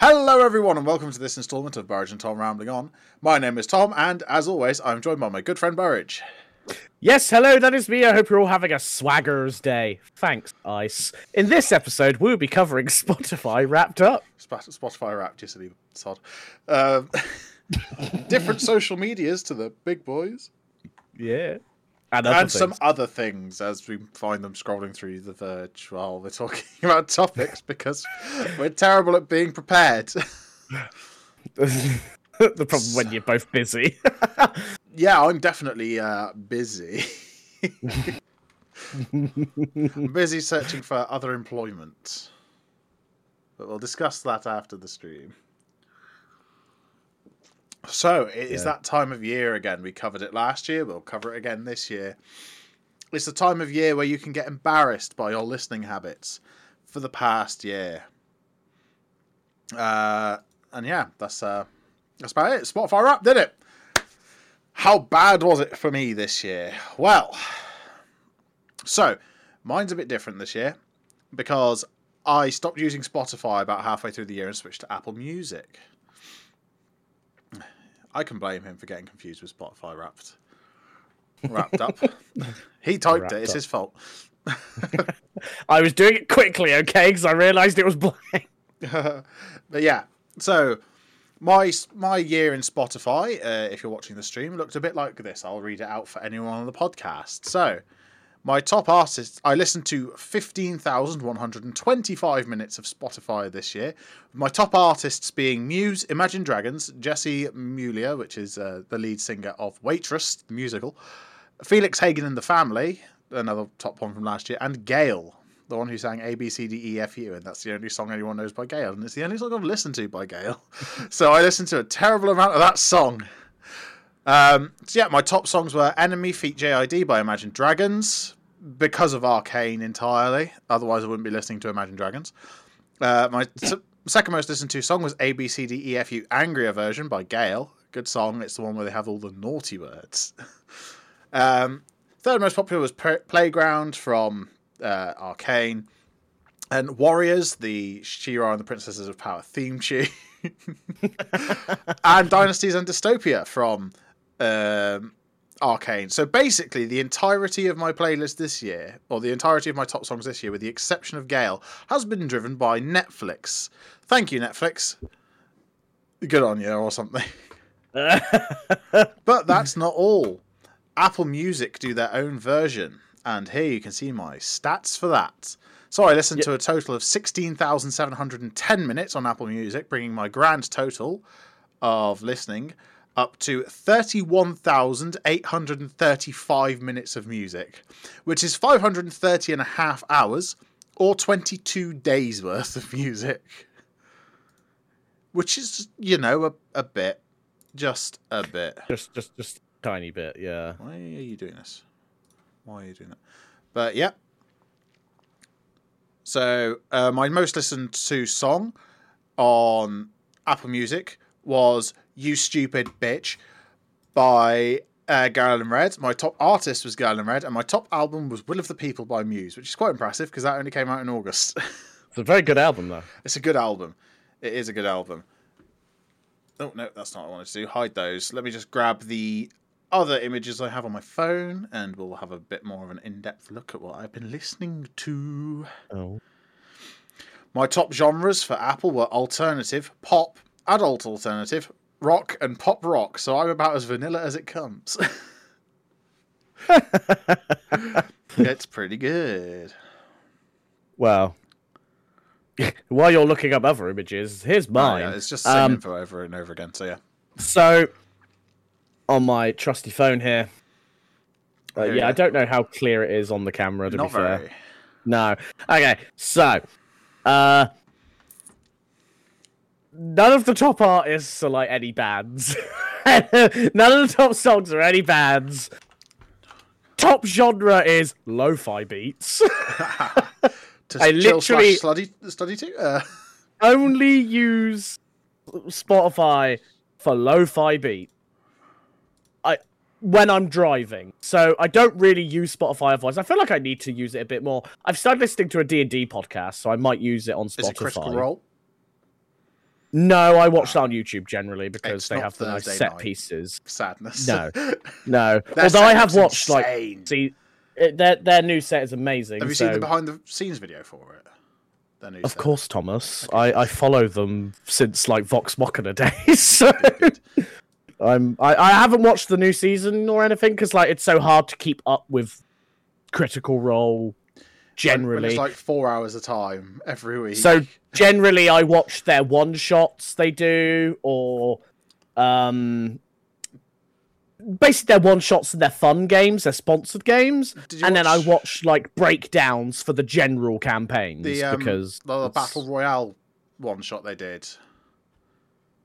Hello, everyone, and welcome to this installment of Burridge and Tom Rambling On. My name is Tom, and as always, I'm joined by my good friend Burridge. Yes, hello, that is me. I hope you're all having a swaggers day. Thanks, Ice. In this episode, we'll be covering Spotify wrapped up. Sp- Spotify rap, you silly sod. Uh, different social medias to the big boys, Yeah. And, other some things. other things as we find them scrolling through the Verge while we're talking about topics because we're terrible at being prepared. the problem when you're both busy. yeah, I'm definitely uh, busy. I'm busy searching for other employment. But we'll discuss that after the stream. So, it is Yeah. that time of year again. We covered it last year, we'll cover it again this year. It's the time of year where you can get embarrassed by your listening habits for the past year. Uh, and yeah, that's uh, that's about it. Spotify Wrap did it. How bad was it for me this year? Well, so mine's a bit different this year because I stopped using Spotify about halfway through the year and switched to Apple Music. I can blame him for getting confused with Spotify Wrapped. Wrapped up. he typed Wrapped it. It's up. his fault. I was doing it quickly, okay, because I realised it was blank. but yeah, so my my year in Spotify, uh, if you're watching the stream, looked a bit like this. I'll read it out for anyone on the podcast. So, my top artists, I listened to 15,125 minutes of Spotify this year. My top artists being Muse, Imagine Dragons, Jessie Mueller, which is uh, the lead singer of Waitress, the musical, Felix Hagan and the Family, another top one from last year, and Gayle, the one who sang A B C D E F U, and that's the only song anyone knows by Gayle, and it's the only song I've listened to by Gayle. so I listened to a terrible amount of that song. Um, so yeah, my top songs were "Enemy" feat JID by Imagine Dragons because of Arcane entirely. Otherwise, I wouldn't be listening to Imagine Dragons. Uh, my s- second most listened to song was A B C D E F U Angrier version by Gayle. Good song. It's the one where they have all the naughty words. Um, third most popular was P- Playground from uh, Arcane. And Warriors, the She-Ra and the Princesses of Power theme tune. and Dynasties and Dystopia from um, Arcane. So basically, the entirety of my playlist this year, or the entirety of my top songs this year, with the exception of Gayle, has been driven by Netflix. Thank you, Netflix. Good on you, or something. But that's not all. Apple Music do their own version, and here you can see my stats for that. So I listened to a total of 16,710 minutes on Apple Music, bringing my grand total of listening up to 31,835 minutes of music, which is 530 and a half hours or 22 days worth of music. Which is, you know, a, a bit. Just a bit. just, just, just tiny bit, yeah. Why are you doing this? Why are you doing that? But yeah. So uh, my most listened to song on Apple Music was "You Stupid Bitch" by uh, Girl in Red. My top artist was Girl in Red, and my top album was "Will of the People" by Muse, which is quite impressive because that only came out in August. It's a very good album, though. It's a good album. It is a good album. Oh no, that's not what I wanted to do. Hide those. Let me just grab the other images I have on my phone, and we'll have a bit more of an in-depth look at what I've been listening to. Oh. My top genres for Apple were alternative, pop, adult alternative, rock, and pop rock. So I'm about as vanilla as it comes. it's pretty good. Well, while you're looking up other images, here's Oh, mine. yeah, it's just the same Um, info over and over again. So yeah. So, on my trusty phone here, uh, Here yeah, I don't know how clear it is on the camera. To Not be fair, very. no. Okay, so, uh, none of the top artists are like any bands. none of the top songs are any bands. Top genre is lo-fi beats. To I literally- study study to. Uh, Only use Spotify for lo-fi beat. I when I'm driving. So I don't really use Spotify otherwise. I feel like I need to use it a bit more. I've started listening to a D&D podcast, so I might use it on Spotify. Is it Critical. Role? No, I watch that ah. on YouTube generally because It's they have the nice set night. pieces. Sadness. No. No, although I have watched like see it, their their new set is amazing. Have you so seen the behind the scenes video for it? Their new of set. course, Thomas, I, I follow them since like Vox Machina days. So. I'm I, I haven't watched the new season or anything because like it's so hard to keep up with Critical Role When- generally. when it's like four hours a time every week. So generally, I watch their one shots they do, or um, basically their one shots and their fun games, their sponsored games, and then I watch watch like breakdowns for the general campaigns the um, because the it's- battle royale one shot they did.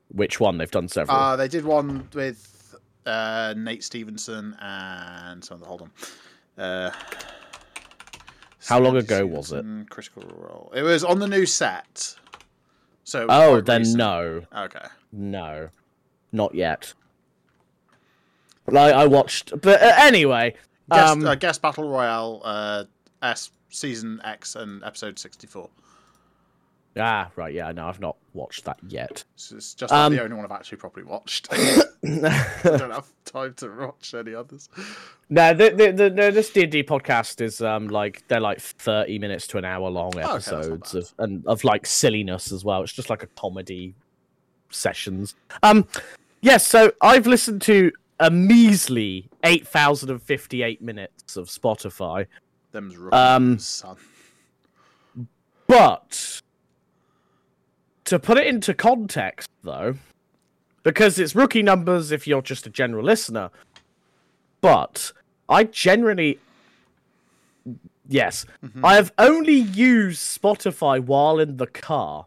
which one they've done several. Uh, they did one with uh, Nate Stevenson and some. Of the hold on. Uh, How long ago was it? Critical Role. It was on the new set. So. oh, then recent. no, Okay. no, not yet. Like I watched, but uh, anyway, Guest, um, uh, guest battle royale. Uh, S season X and episode sixty four. Ah, right, yeah, no, I've not watched that yet. So it's just Um, the only one I've actually properly watched. I don't have time to watch any others. No, the, the, the, the this D and D podcast is um like they're like thirty minutes to an hour long Oh, that's not episodes of and of like silliness as well. It's just like a comedy sessions. Um, yes. so I've listened to a measly eight thousand and fifty eight minutes of Spotify, Them's rookies, Um, son. but to put it into context though, because it's rookie numbers if you're just a general listener, but I generally yes, mm-hmm. I have only used Spotify while in the car.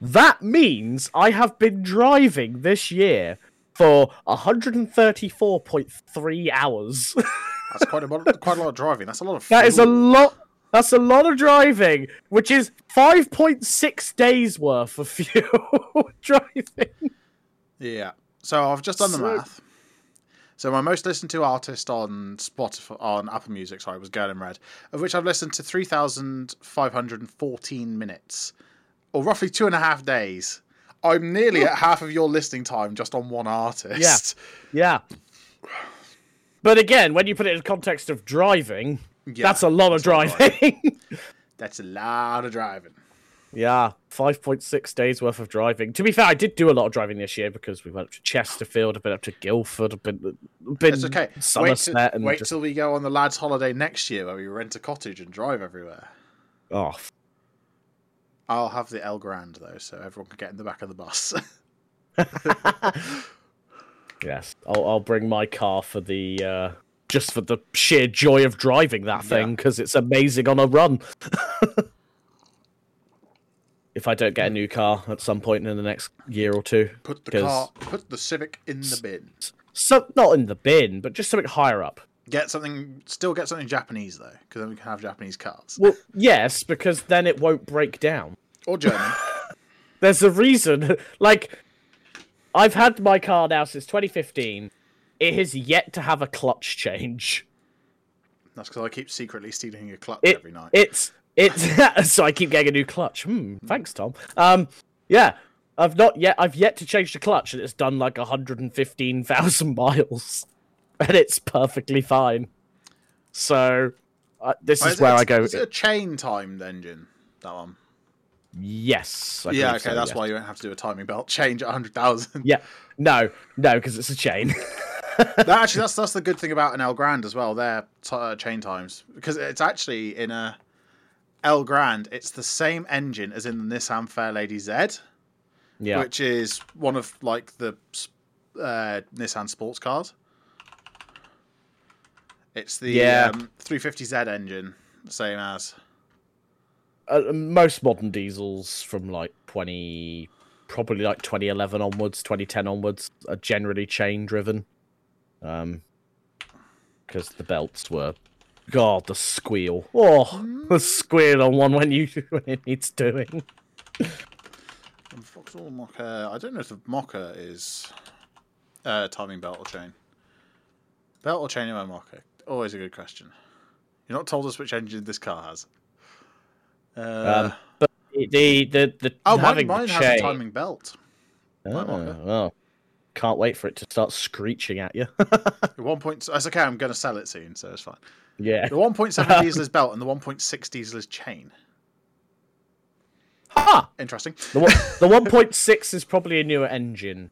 That means I have been driving this year for 134.3 hours. That's quite a lot. Quite a lot of driving. That's a lot of. that is a lot. That's a lot of driving, which is 5.6 days worth of fuel driving. Yeah. So I've just done the math. So my most listened to artist on Spotify on Apple Music, sorry, was Girl in Red, of which I've listened to three thousand five hundred and fourteen minutes, or roughly two and a half days. I'm nearly at half of your listening time just on one artist. Yeah, yeah. But again, when you put it in context of driving, Yeah, that's a lot of that's lot of driving. That's a lot of driving. yeah, 5.6 days worth of driving. To be fair, I did do a lot of driving this year because we went up to Chesterfield, I've been up to Guildford, I've been, been It's okay. Wait, till, and wait just, till we go on the lads' holiday next year, where we rent a cottage and drive everywhere. oh, I'll have the Elgrand though, so everyone can get in the back of the bus. yes. I'll, I'll bring my car for the, uh, just for the sheer joy of driving that thing because it's amazing on a run. if I don't get a new car at some point in the next year or two. Put the car, put the Civic in the bin. So not in the bin, but just something higher up. Get something, still get something Japanese though, because then we can have Japanese cars Well, yes, because then it won't break down. or German. There's a reason. Like, I've had my car now since 2015. It has yet to have a clutch change. That's because I keep secretly stealing a clutch It, every night. It's it's so I keep getting a new clutch. Hmm. Thanks, Tom. Um. Yeah. I've not yet. I've yet to change the clutch, and it's done like 115,000 miles, and it's perfectly fine. So, uh, this Oh, is where it- I go. Is it a chain timed engine? That one. Yes. I yeah. Okay. so, that's yes. why you don't have to do a timing belt change at hundred thousand. Yeah. No. No, because it's a chain. Actually, that's that's the good thing about an Elgrand as well. Their t- uh, chain times because it's actually in a Elgrand. It's the same engine as in the Nissan Fairlady Z, yeah. which is one of like the uh, Nissan sports cars. It's the Yeah. um, 350Z engine, same as. uh, most modern diesels from like 20 probably like 2011 onwards 2010 onwards are generally chain driven um because the belts were god the squeal oh the squeal on one when you when it needs doing And Vauxhall Mokka. I don't know if the Mokka is uh, timing belt or chain. Belt or chain in my Mokka. Always a good question. You're not told us which engine this car has. Uh, Um, but the the the Oh, mine, having mine the has a timing belt. Mine Oh, well, can't wait for it to start screeching at you. The one point. That's okay. I'm going to sell it soon, so it's fine. yeah. The 1.7 diesel belt and the 1.6 diesel is chain. Ha! Interesting. The one, the 1.6 is probably a newer engine.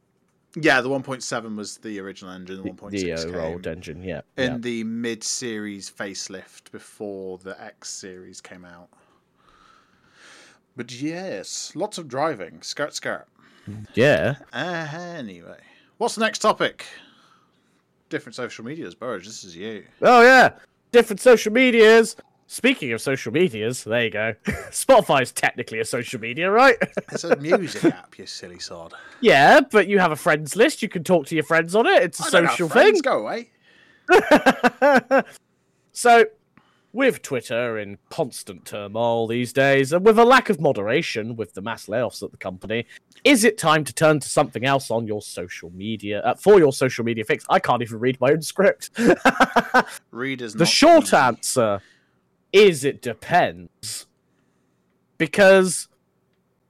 Yeah, the 1.7 was the original engine. The 1.6 The old engine, yeah. in yeah. the mid-series facelift before the X series came out. But yes, lots of driving. Skirt, skirt. yeah. Uh, anyway, what's the next topic? Different social medias, Burge. This is you. Oh yeah, different social medias. Speaking of social medias, there you go. Spotify is technically a social media, right? It's a music app, you silly sod. yeah, but you have a friends list. You can talk to your friends on it. It's a I social thing. Go away. so, with Twitter in constant turmoil these days, and with a lack of moderation with the mass layoffs at the company, is it time to turn to something else on your social media uh, for your social media fix? I can't even read my own script. Readers. The short answer is it depends. Because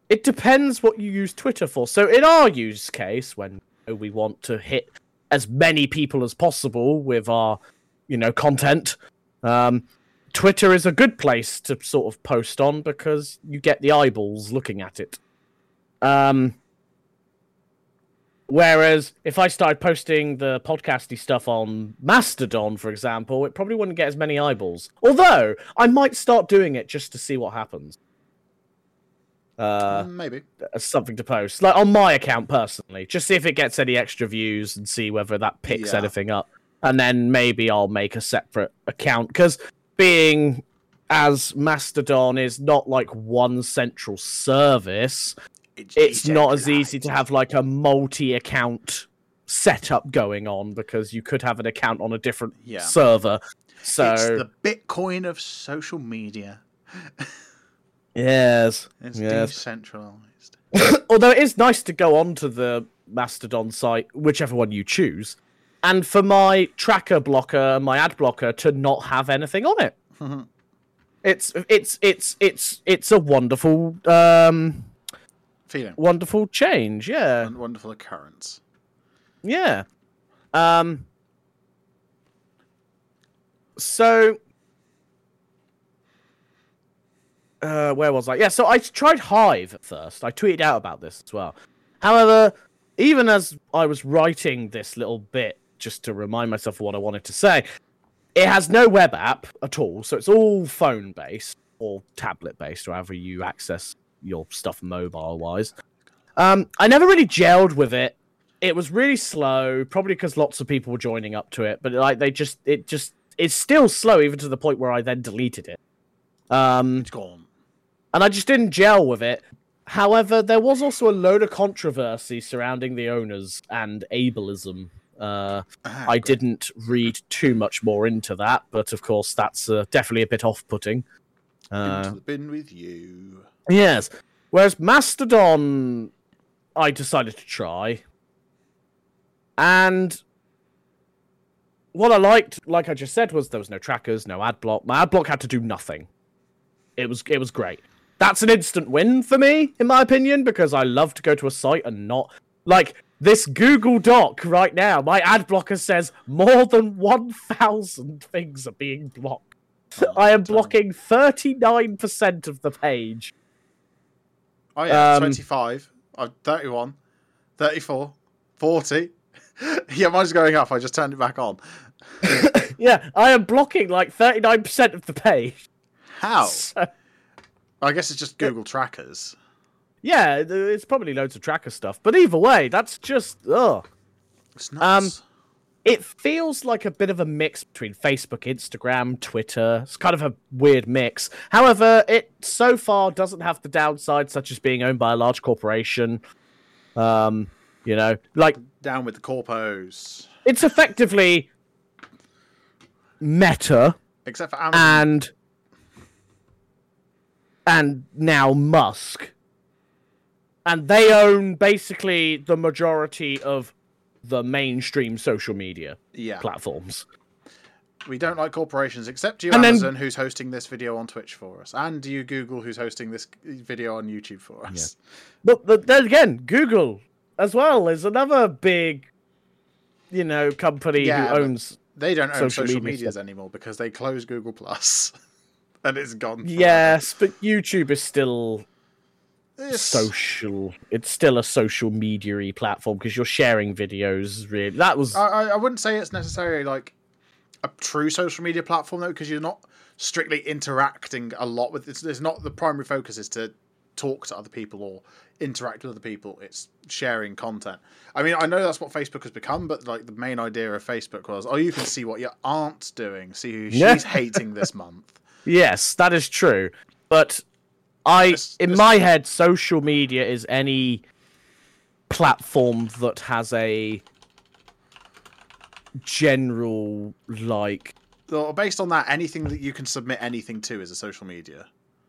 it depends what you use Twitter for. So in our use case, when we want to hit as many people as possible with our, you know, content, um, Twitter is a good place to sort of post on because you get the eyeballs looking at it. Um, Whereas if I started posting the podcasty stuff on Mastodon, for example, it probably wouldn't get as many eyeballs. Although I might start doing it just to see what happens. Uh, Maybe. as something to post, like on my account personally, just see if it gets any extra views and see whether that picks Yeah. anything up, and then maybe I'll make a separate account because being as Mastodon is not like one central service, it's not as easy to have like a multi-account setup going on because you could have an account on a different Yeah. server. So It's the Bitcoin of social media. yes, It's yes. decentralized. Although it is nice to go onto the Mastodon site, whichever one you choose, and for my tracker blocker, my ad blocker, to not have anything on it. it's it's it's it's it's a wonderful um Feeling. wonderful change. Yeah. Won- Wonderful occurrence. Yeah. Um. So. Uh, where was I? Yeah, so I tried Hive at first. I tweeted out about this as well. However, even as I was writing this little bit, just to remind myself of what I wanted to say, it has no web app at all. So it's all phone based or tablet based, or however you access your stuff mobile wise. Um, I never really gelled with it it was really slow probably because lots of people were joining up to it but like they just it just it's still slow even to the point where i then deleted it um It's gone. and i just didn't gel with it however there was also a load of controversy surrounding the owners and ableism uh, Ah, I great. didn't read too much more into that, but of course that's uh, definitely a bit off-putting. Uh, Into the bin with you. Yes. Whereas Mastodon, I decided to try. And what I liked, like I just said, was there was no trackers, no ad block. My ad block had to do nothing. It was it was great. That's an instant win for me, in my opinion, because I love to go to a site and not like this Google Doc right now. My ad blocker says more than one thousand things are being blocked. I am blocking thirty nine percent of the page. Oh yeah, Um, 25. I'm 31. 34. 40. yeah, mine's going up. I just turned it back on. Yeah, I am blocking like 39% of the page. How? So- I guess it's just Google trackers. Yeah, it's probably loads of tracker stuff. But either way, that's just, ugh. It's nuts. It feels like a bit of a mix between Facebook, Instagram, Twitter. It's kind of a weird mix. However, it so far doesn't have the downside, such as being owned by a large corporation. Um, you know, like Down with the corpos. it's effectively meta Except for Amazon. and and now Musk. And they own basically the majority of the mainstream social media yeah. platforms. We don't like corporations, except you, And then- Amazon, who's hosting this video on Twitch for us, and you, Google, who's hosting this video on YouTube for us. But, but then again, Google as well is another big, you know, company Yeah, who owns. They don't own Social social, media medias anymore because they closed Google Plus, and it's gone. Yes, but YouTube is still It's- social. It's still a social media platform because you're sharing videos. Really, that was I, I- wouldn't say it's necessarily like a true social media platform though, because you're not strictly interacting a lot with. It's, it's not the primary focus is to talk to other people or interact with other people. It's sharing content. I mean, I know that's what Facebook has become, but like the main idea of Facebook was, oh, you can see what your aunt's doing, see who Yeah. she's hating this month. yes, that is true. But I, It's- in it's- my head, social media is any platform that has a general like So based on that, anything that you can submit anything to is a social media.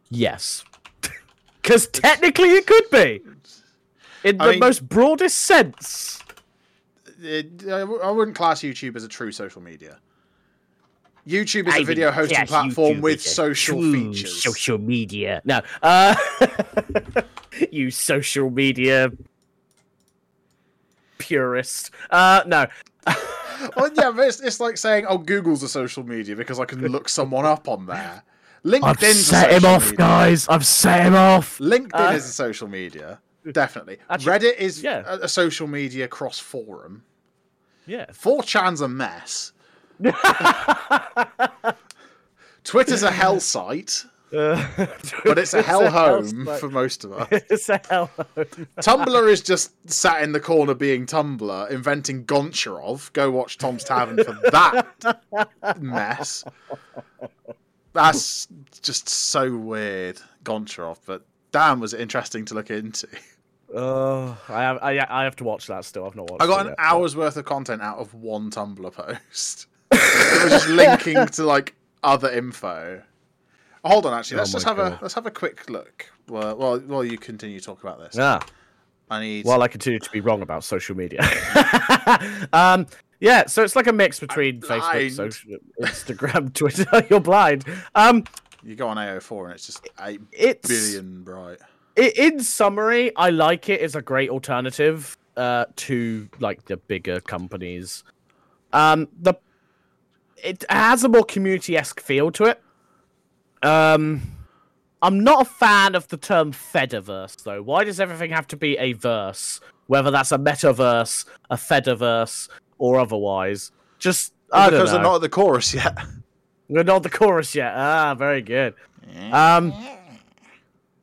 yes, because technically it could be in I the mean- most broadest sense. It, I wouldn't class YouTube as a true social media. YouTube is a I video mean, hosting yes, platform YouTube with social features. Social media. No. Uh, you social media purist. Uh, no. well, yeah, but it's, it's like saying, "Oh, Google's a social media because I can look someone up on there." LinkedIn's I've a set him off, media. guys. I've set him off. LinkedIn Uh, is a social media, definitely. Actually, Reddit is yeah. a, a social media cross forum. Yeah. 4chan's a mess. Twitter's a hell site, Uh, but it's a hell home site. for most of us. it's a hell home. Tumblr is just sat in the corner being Tumblr, inventing Goncharov. Go watch Tom's Tavern for that mess. That's just so weird, Goncharov. But damn, was it interesting to look into. Oh, I have. I, I have to watch that still. I've not watched. I got an yet. hour's worth of content out of one Tumblr post. It was just linking to like other info. Hold on, actually, Oh let's just my have a let's have a quick look. Well, while while you continue to talk about this, Ah. I need. while I continue to be wrong about social media. um, yeah, so it's like a mix between Facebook, social, Instagram, Twitter. You're blind. Um, you go on AO4 and it's just eight it's billion bright. i in summary, I like it It's a great alternative uh, to like the bigger companies. Um, the it has a more community esque feel to it. Um, I'm not a fan of the term Fediverse though. Why does everything have to be a verse? Whether that's a metaverse, a Fediverse, or otherwise. Just because know. they're not at the chorus yet. We're not the chorus yet. Ah, very good. Um,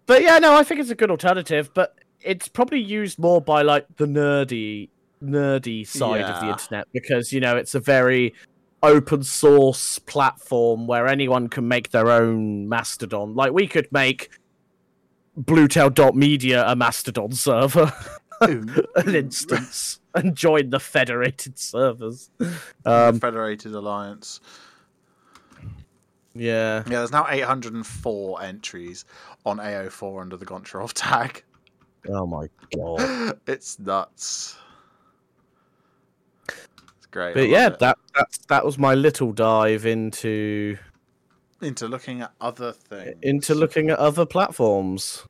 but yeah, no, I think it's a good alternative, but it's probably used more by like the nerdy, nerdy side of the internet because you know it's a very open source platform where anyone can make their own Mastodon. Like we could make Bluetail.media a Mastodon server, an instance, and join the federated servers. Um, Federated Alliance. yeah. Yeah, there's now 804 entries on AO4 under the Goncharov tag. Oh my god. It's nuts. Great. But yeah, it. that that's that was my little dive into into looking at other things. into looking at other platforms.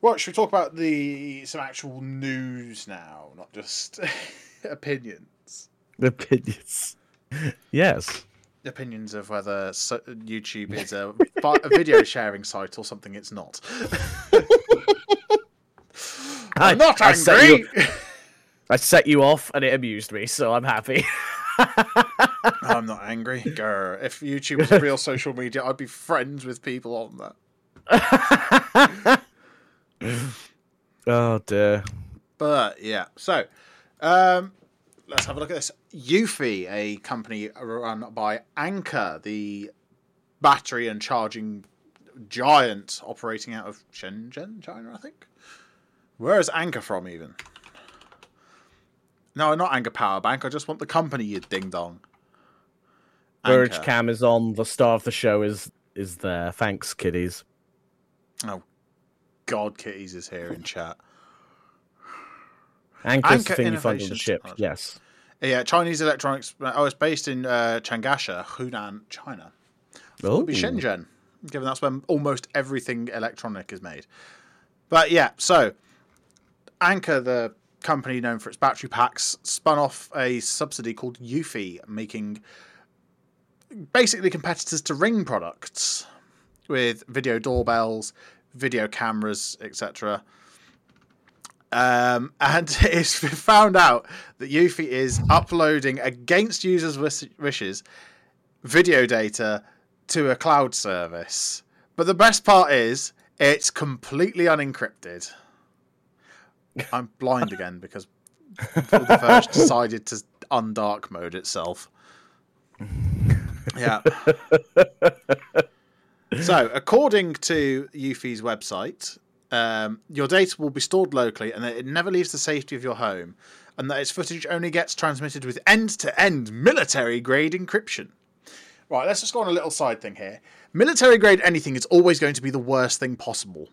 Well, should we talk about the some actual news now, not just opinions? Opinions. Yes. Opinions of whether YouTube is a, a video sharing site or something it's not. I'm not I set angry. you- I set you off and it amused me, so I'm happy. I'm not angry. Grr. If YouTube was a real social media, I'd be friends with people on that. oh dear. But yeah, so um, let's have a look at this. Eufy, a company run by Anker, the battery and charging giant operating out of Shenzhen, China, I think. Where is Anker from, even? No, not Anker Power Bank. I just want the company, you ding dong. Verge Cam is on. The star of the show is is there. Thanks, kiddies. Oh, God, Kitties is here in chat. Anchor's Anchor the thing you find on the ship. Technology. Yes. Yeah, Chinese electronics. Oh, it's based in uh, Changsha, Hunan, China. Would be Shenzhen, given that's where almost everything electronic is made. But yeah, so Anker, the company known for its battery packs, spun off a subsidy called Eufy, making basically competitors to Ring products with video doorbells, video cameras, etc. Um, and it's found out that Eufy is uploading against users' wishes video data to a cloud service. But the best part is it's completely unencrypted. I'm blind again because the Verge decided to undark mode itself. Yeah. so, according to Eufy's website, um, your data will be stored locally and that it never leaves the safety of your home, and that its footage only gets transmitted with end to end military grade encryption. Right, let's just go on a little side thing here. Military grade anything is always going to be the worst thing possible.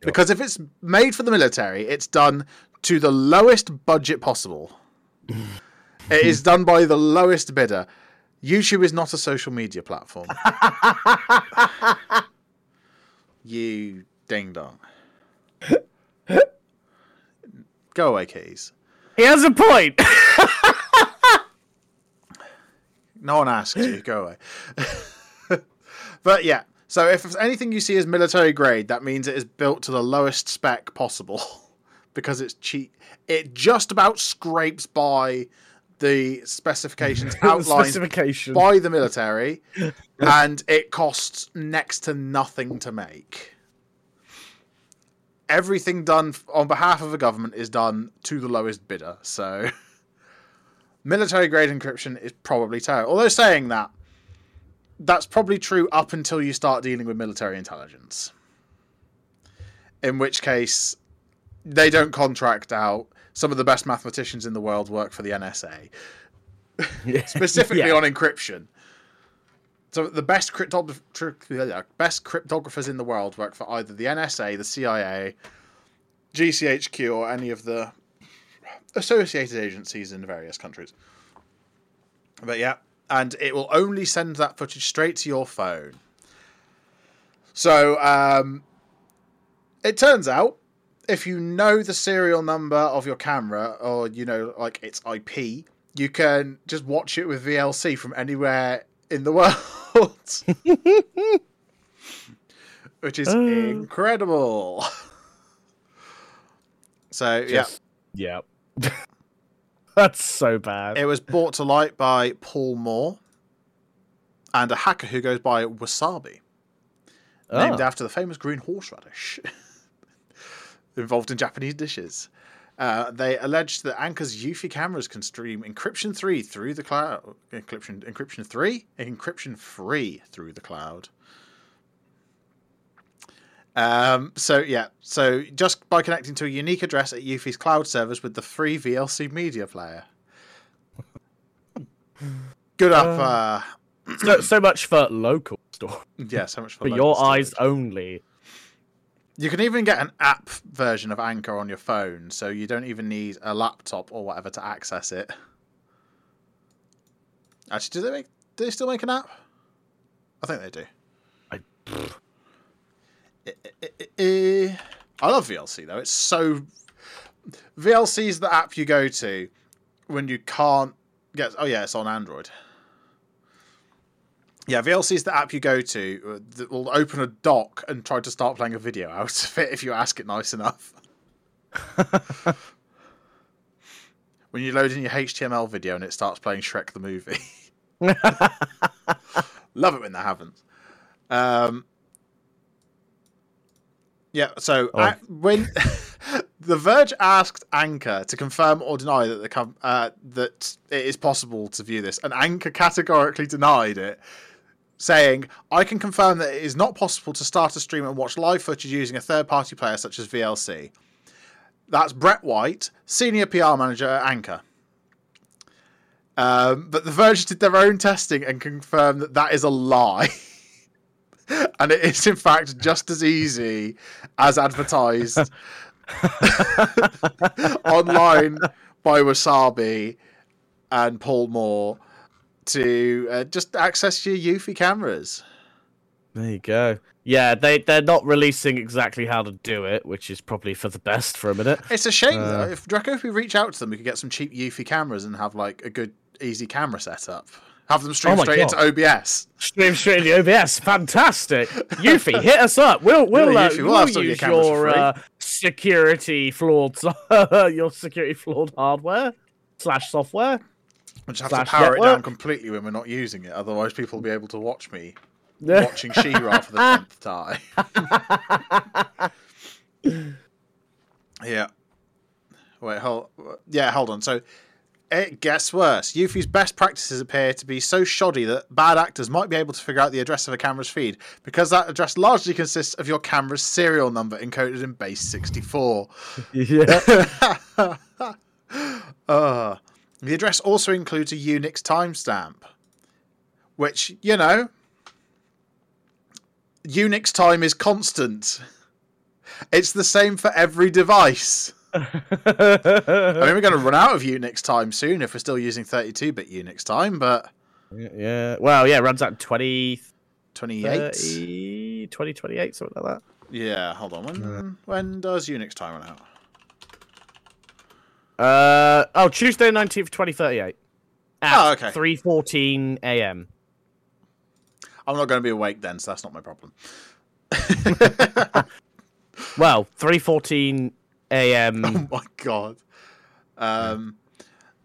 Because if it's made for the military, it's done to the lowest budget possible. it is done by the lowest bidder. YouTube is not a social media platform. you ding dong. Go away, keys. He has a point. No one asked you. Go away. but yeah, so if anything you see is military grade, that means it is built to the lowest spec possible because it's cheap. It just about scrapes by the specifications outlined Specification. by the military, and it costs next to nothing to make. Everything done on behalf of the government is done to the lowest bidder. So, military grade encryption is probably terrible. Although saying that, that's probably true up until you start dealing with military intelligence. In which case, they don't contract out. Some of the best mathematicians in the world work for the NSA specifically Yeah. on encryption. So the best tr- best cryptographers in the world work for either the NSA, the CIA, GCHQ, or any of the associated agencies in various countries. But yeah, and it will only send that footage straight to your phone. So um, it turns out if you know the serial number of your camera or you know like its IP, you can just watch it with VLC from anywhere in the world. Which is Uh. incredible. So Just- yeah. That's so bad. it was brought to light by Paul Moore and a hacker who goes by Wasabi, named Oh. after the famous green horseradish involved in Japanese dishes. Uh, they alleged that Anker's Eufy cameras can stream encryption three through the cloud. Encryption, encryption three, encryption free through the cloud. Um, so yeah, so just by connecting to a unique address at Eufy's cloud servers with the free VLC media player. Good up, uh, so, so much for local store. yeah. So much for For your storage. eyes only. You can even get an app version of Anker on your phone, so you don't even need a laptop or whatever to access it. Actually, do they make? Do they still make an app? I think they do. I-. I love VLC though. It's so VLC is the app you go to when you can't get. Oh yeah, it's on Android. Yeah, VLC is the app you go to that will open a dock and try to start playing a video out of it if you ask it nice enough. when you load in your HTML video and it starts playing Shrek the movie. Love it when that happens. Um, yeah, so Oh. uh, when The Verge asked Anker to confirm or deny that the uh, that it is possible to view this, and Anker categorically denied it, saying, "I can confirm that it is not possible to start a stream and watch live footage using a third-party player such as VLC." That's Brett White, senior PR manager at Anker. Um, but The Verge did their own testing and confirmed that that is a lie. and it is, in fact, just as easy as advertised online by Wasabi and Paul Moore to uh, just access your Eufy cameras. There you go. Yeah, they they're not releasing exactly how to do it, which is probably for the best for a minute. It's a shame Uh. though. If reckon if we reach out to them, we could get some cheap Eufy cameras and have like a good, easy camera setup. Have them stream Oh straight into OBS. Stream straight into OBS, fantastic. Eufy, hit us up. We'll we'll, Yeah, uh, Eufy, we'll we'll have some of your use for your uh, security flawed your security flawed hardware slash software. We just have Slash to power it down completely when we're not using it. Otherwise, people will be able to watch me watching She-Ra for the tenth time. yeah. Wait, hold. Yeah, hold on. So it gets worse. Eufy's best practices appear to be so shoddy that bad actors might be able to figure out the address of a camera's feed because that address largely consists of your camera's serial number encoded in base 64. yeah. Uh, the address also includes a Unix timestamp, which, you know, Unix time is constant. It's the same for every device. I mean, we're going to run out of Unix time soon if we're still using 32 bit Unix time, but yeah. Well, yeah, it runs out in 20, 28? 30, 2028, something like that. Yeah, hold on. When, when does Unix time run out? Uh oh, Tuesday nineteenth, twenty thirty eight. Oh, okay. Three fourteen a.m. I'm not going to be awake then, so that's not my problem. Well, three fourteen a.m. Oh my god. Um,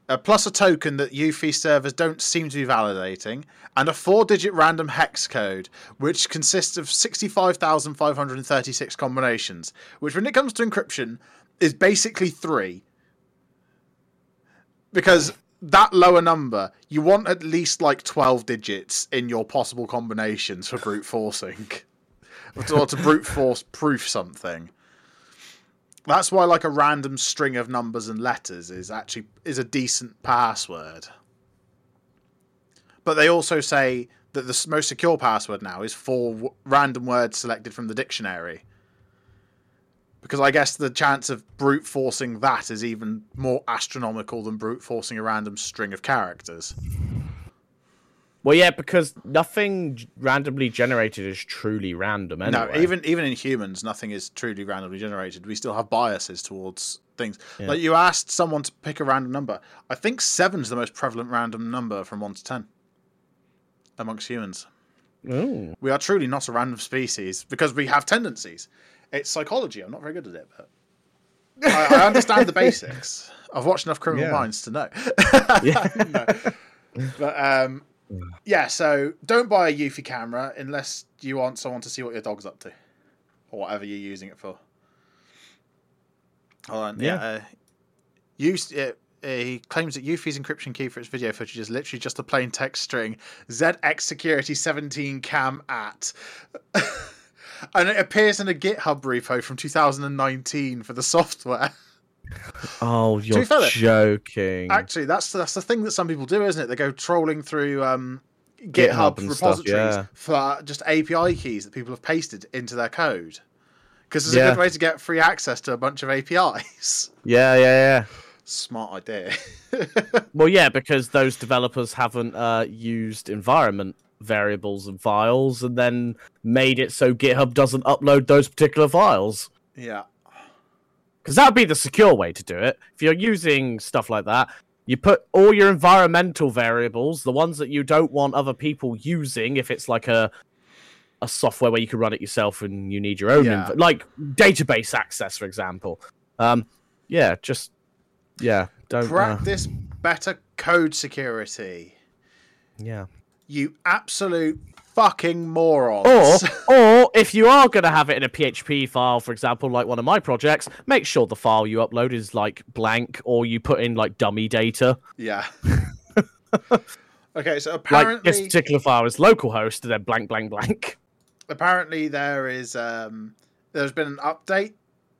uh, plus a token that Eufy servers don't seem to be validating, and a four digit random hex code, which consists of 65,536 combinations, which, when it comes to encryption, is basically three. Because that lower number, you want at least like 12 digits in your possible combinations for brute forcing. or to brute force proof something. That's why like a random string of numbers and letters is actually is a decent password. But they also say that the most secure password now is four w- random words selected from the dictionary. Because I guess the chance of brute forcing that is even more astronomical than brute forcing a random string of characters. Well, yeah, because nothing randomly generated is truly random. Anyway. No, even even in humans, nothing is truly randomly generated. We still have biases towards things. Like you asked someone to pick a random number. I think seven's the most prevalent random number from one to ten amongst humans. Ooh. We are truly not a random species because we have tendencies. It's psychology. I'm not very good at it, but I, I understand the basics. I've watched enough Criminal Yeah. Minds to know. Yeah. No. But um, yeah, so don't buy a Eufy camera unless you want someone to see what your dog's up to, or whatever you're using it for. Hold on, yeah. Yeah. uh, use, uh, uh, he claims that Eufy's encryption key for its video footage is literally just a plain text string ZX Security 17 cam at. and it appears in a GitHub repo from 2019 for the software. Oh, you're fair joking. Actually, that's that's the thing that some people do, isn't it? They go trolling through um, GitHub, GitHub and stuff, repositories yeah. for just API keys that people have pasted into their code. Because it's a good way to get free access to a bunch of APIs. yeah, yeah, yeah. Smart idea. Well, yeah, because those developers haven't uh, used environment variables and files, and then made it so GitHub doesn't upload those particular files. yeah. Because that would be the secure way to do it. If you're using stuff like that, you put all your environmental variables, the ones that you don't want other people using, if it's like a a software where you can run it yourself and you need your own, Yeah. inv- like database access, for example. Um, yeah, just yeah, don't. Uh, Practice better code security. yeah. You absolute fucking morons. Or, or if you are going to have it in a PHP file, for example, like one of my projects, make sure the file you upload is like blank, or you put in like dummy data. yeah. okay, so Like apparently this particular file is localhost, and then blank, blank, blank. apparently there is um there's been an update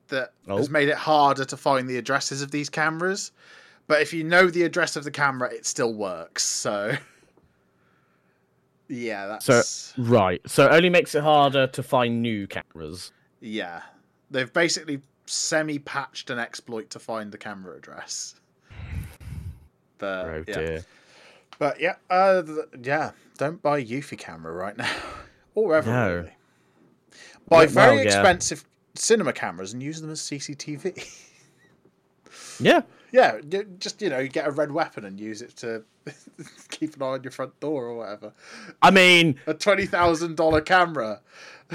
that Oh. has made it harder to find the addresses of these cameras but if you know the address of the camera it still works so yeah that's Right. So it only makes it harder to find new cameras. yeah they've basically semi patched an exploit to find the camera address But Oh yeah. dear. But yeah, uh, yeah, don't buy a Eufy camera right now, or ever No. really. Buy Yeah, very well, yeah. expensive cinema cameras and use them as CCTV. Yeah. yeah, just you know, get a RED Weapon and use it to keep an eye on your front door or whatever. I mean, A twenty thousand dollar camera.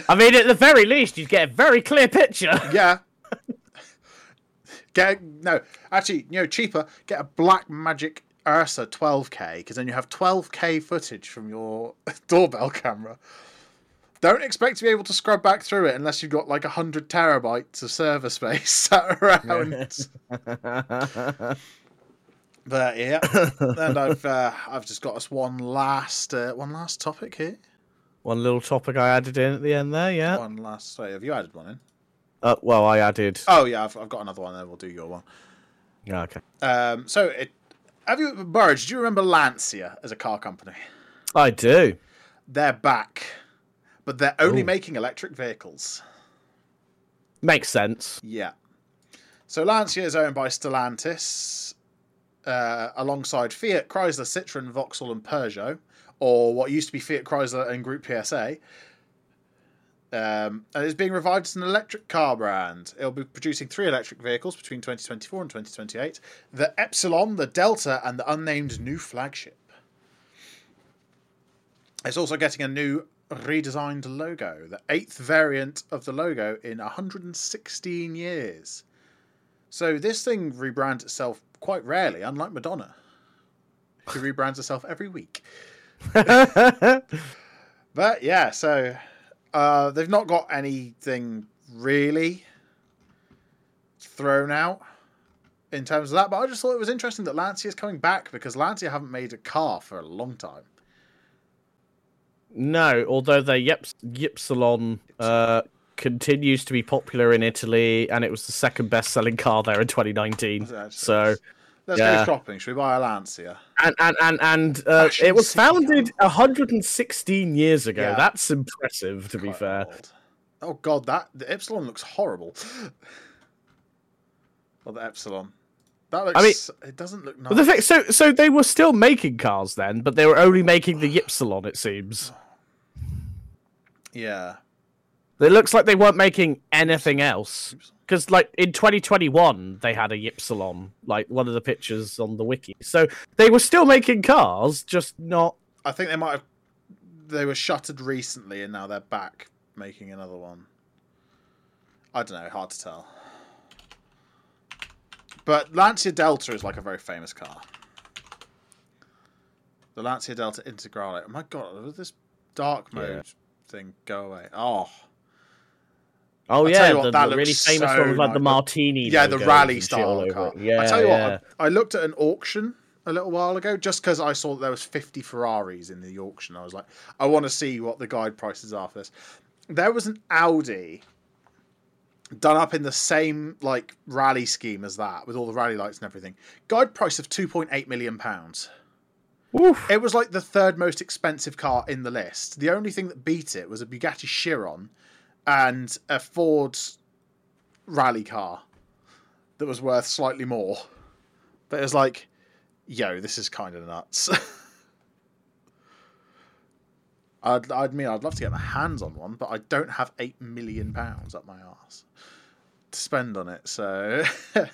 I mean, at the very least, you'd get a very clear picture. Yeah. Get no, actually, you know, cheaper. Get a Black Magic Ursa 12K because then you have 12K footage from your doorbell camera. Don't expect to be able to scrub back through it unless you've got like hundred terabytes of server space sat around. but yeah, and I've uh, I've just got us one last uh, one last topic here. One little topic I added in at the end there, yeah. One last. Sorry, have you added one in? Uh, well, I added. Oh yeah, I've, I've got another one. Then we'll do your one. Yeah, okay. Um, so, it, have you, Burge? Do you remember Lancia as a car company? I do. They're back, but they're only Ooh. making electric vehicles. Makes sense. Yeah. So Lancia is owned by Stellantis, uh, alongside Fiat, Chrysler, Citroen, Vauxhall, and Peugeot, or what used to be Fiat, Chrysler, and Group PSA. Um, and it's being revived as an electric car brand. It'll be producing three electric vehicles between 2024 and 2028: the Ypsilon, the Delta, and the unnamed new flagship. It's also getting a new redesigned logo, the eighth variant of the logo in 116 years. So this thing rebrands itself quite rarely, unlike Madonna, who rebrands herself every week. But yeah, so uh, they've not got anything really thrown out in terms of that. But I just thought it was interesting that Lancia is coming back because Lancia haven't made a car for a long time. No, although the Ypsilon uh, continues to be popular in Italy, and it was the second best-selling car there in 2019. Actually, So, Let's Yeah. go shopping. Should we buy a Lancia? and and and and uh, it was founded 116 years ago. Yeah. That's impressive, to be fair. old. Oh god, that the Epsilon looks horrible. Well, the Epsilon. That looks. I mean- it doesn't look nice. The thing, so so they were still making cars then, but they were only making the Ypsilon. It seems. Yeah. It looks like they weren't making anything else. Because, like, in 2021, they had a Ypsilon, like one of the pictures on the wiki. So they were still making cars, just not. I think they might have. They were shuttered recently, and now they're back making another one. I don't know. Hard to tell. But Lancia Delta is like a very famous car. The Lancia Delta Integrale. Oh my god, this dark mode Yeah. Thing go away? Oh, Oh, I'll yeah, tell you what, the, that the really famous so one with like the martini. yeah, the rally style car. Yeah, I tell you yeah. what, I, I looked at an auction a little while ago just because I saw that there was 50 Ferraris in the auction. I was like, I want to see what the guide prices are for this. There was an Audi done up in the same like rally scheme as that with all the rally lights and everything. Guide price of 2.8 million pounds. Oof. It was like the third most expensive car in the list. The only thing that beat it was a Bugatti Chiron and a Ford rally car that was worth slightly more. But it was like, yo, this is kind of nuts. I'd, I'd mean I'd love to get my hands on one, but I don't have eight million pounds up my ass to spend on it. So,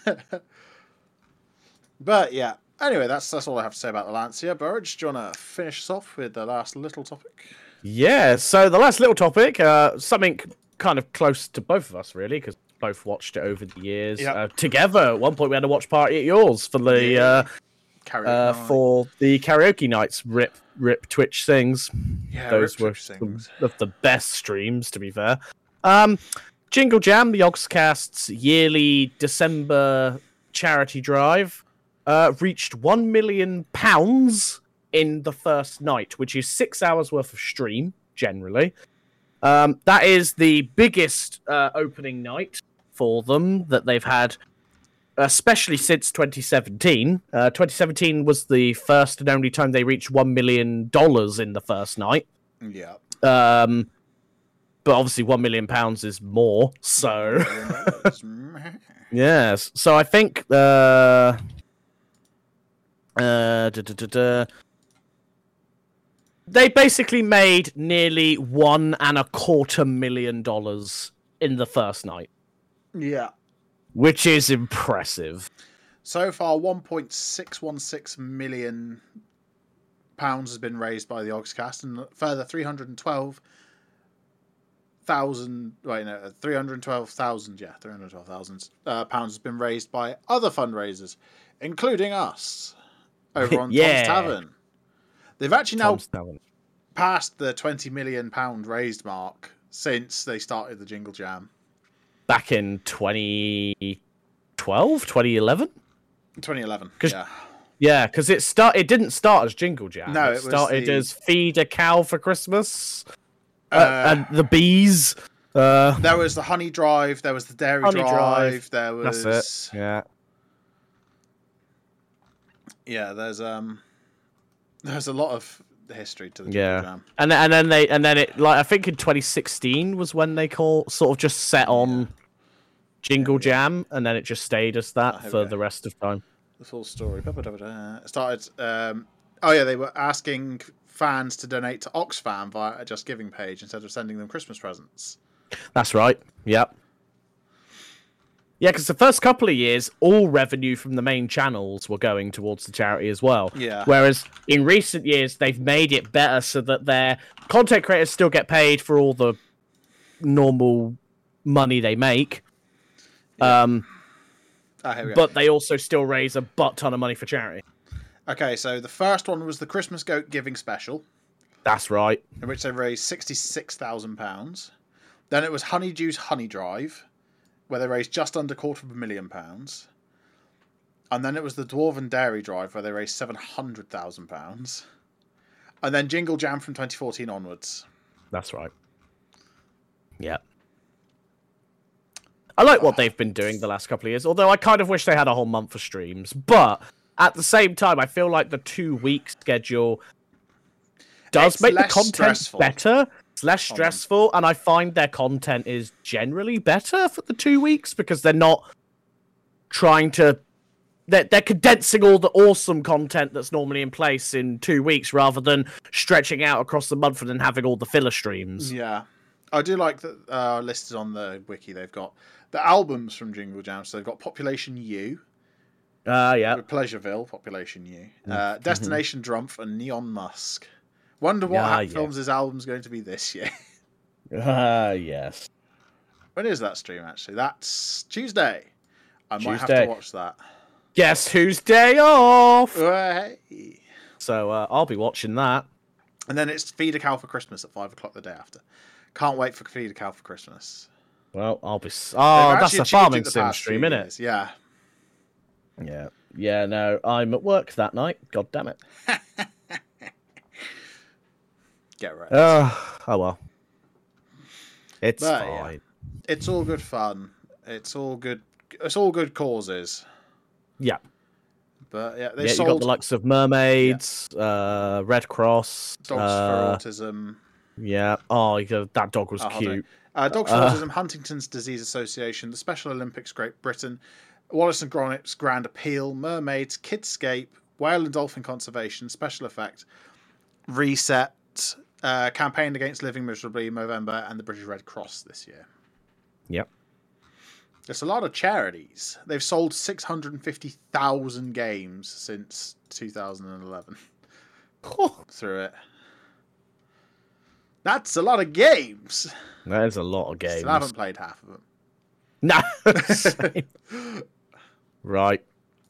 but yeah. Anyway, that's that's all I have to say about the Lancia. Burridge, do you want to finish us off with the last little topic? Yeah, so the last little topic, uh, something kind of close to both of us, really, because both watched it over the years. Yep. Uh, together, at one point, we had a watch party at yours for the uh, uh, for the karaoke nights. Rip, rip Twitch things. yeah, Those were Twitch some things. of the best streams, to be fair. Um, Jingle Jam, the Yogscast's yearly December charity drive, uh, reached one million pounds in the first night, which is six hours worth of stream generally. Um, that is the biggest uh, opening night for them that they've had, especially since 2017. Uh, 2017 was the first and only time they reached one million dollars in the first night. Yeah. Um, but obviously, one million pounds is more. So yes, so I think uh, uh, da, da, da. They basically made nearly one and a quarter million dollars in the first night, Yeah. which is impressive. So far, 1.616 million pounds has been raised by the Yogscast, and further 312,000. Wait, no, 312,000. Yeah, 312,000 uh, pounds has been raised by other fundraisers, including us over on Yeah. Tom's Tavern. They've actually now passed the 20 million pound raised mark since they started the Jingle Jam. Back in 2012, 2011? 2011. 'Cause- Yeah. Yeah, because it start it didn't start as Jingle Jam. No, it, it started the- as Feed a Cow for Christmas. Uh, Uh, and the bees. Uh, There was the honey drive. There was the dairy drive, drive, There was that's it. Yeah. Yeah. There's um, there's a lot of history to the Yeah. Jingle Jam. And then, and then they and then it like I think in 2016 was when they call sort of just set on Jingle Jam, and then it just stayed as that here we for the rest of time. The full story. Ba-ba-da-ba-da. It started. Um, oh yeah, they were asking fans to donate to Oxfam via a Just Giving page instead of sending them Christmas presents. That's right. Yep. Yeah, because the first couple of years, all revenue from the main channels were going towards the charity as well. Yeah. Whereas in recent years, they've made it better so that their content creators still get paid for all the normal money they make. Um, Ah, here we go. but they also still raise a butt ton of money for charity. okay, so the first one was the Christmas Goat Giving Special, That's right. in which they raised sixty-six thousand pounds. Then it was Honeydew's Honey Drive, where they raised just under a quarter of a million pounds. And then it was the Dwarven Dairy Drive, where they raised seven hundred thousand pounds. And then Jingle Jam from 2014 onwards. That's right. Yeah. I like what they've been doing the last couple of years, although I kind of wish they had a whole month for streams. But at the same time, I feel like the two week schedule does It's make the content stressful. better. It's less stressful, and I find their content is generally better for the two weeks because they're not trying to. They're, they're condensing all the awesome content that's normally in place in two weeks rather than stretching out across the month and then having all the filler streams. Yeah. I do like that uh, listed on the wiki. They've got the albums from Jingle Jam. So they've got Population U, Ah, yeah. Pleasureville, Population U, uh, Destination Drumpf, and Neon Musk. Wonder what Ah, yeah. Films' album's going to be this year. Ah, yes. when is that stream, actually? That's Tuesday. I might have to watch that. Guess whose day off? So uh, I'll be watching that. And then it's Feed a Cow for Christmas at 5 o'clock the day after. Can't wait for Feed a Cow for Christmas. Well, I'll be. Oh, that's a farming the sim stream, isn't it? Yeah. Yeah. Yeah. No, I'm at work that night. God damn it. Get right. Uh, oh well. It's But, yeah. fine. it's all good fun. It's all good. It's all good causes. Yeah. But yeah, they Yeah, you got the likes of mermaids, uh, Red Cross. dogs uh, for autism. Yeah. Oh, that dog was Oh, cute. Uh, Dogs for Uh, Autism, Huntington's Disease Association, the Special Olympics Great Britain, Wallace and Gromit's Grand Appeal, Mermaids, Kidscape, Whale and Dolphin Conservation, Special Effect, Reset, uh, Campaign Against Living Miserably in November, and the British Red Cross this year. Yep. It's a lot of charities. They've sold 650,000 games since 2011 through it. That's a lot of games. That is a lot of games. Still haven't played half of them. No. Right.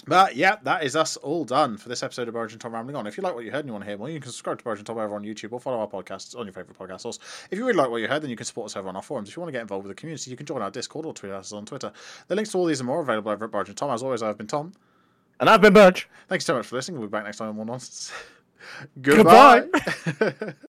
But yeah, that is us all done for this episode of Origin Tom Rambling On. If you like what you heard and you want to hear more, you can subscribe to Origin Tom over on YouTube or follow our podcasts on your favourite podcast source. If you really like what you heard, then you can support us over on our forums. If you want to get involved with the community, you can join our Discord or tweet us on Twitter. The links to all these and more are available over at Origin Tom. As always, I've been Tom. And I've been Burge. Thanks so much for listening. We'll be back next time on More Nonsense. Goodbye. Goodbye.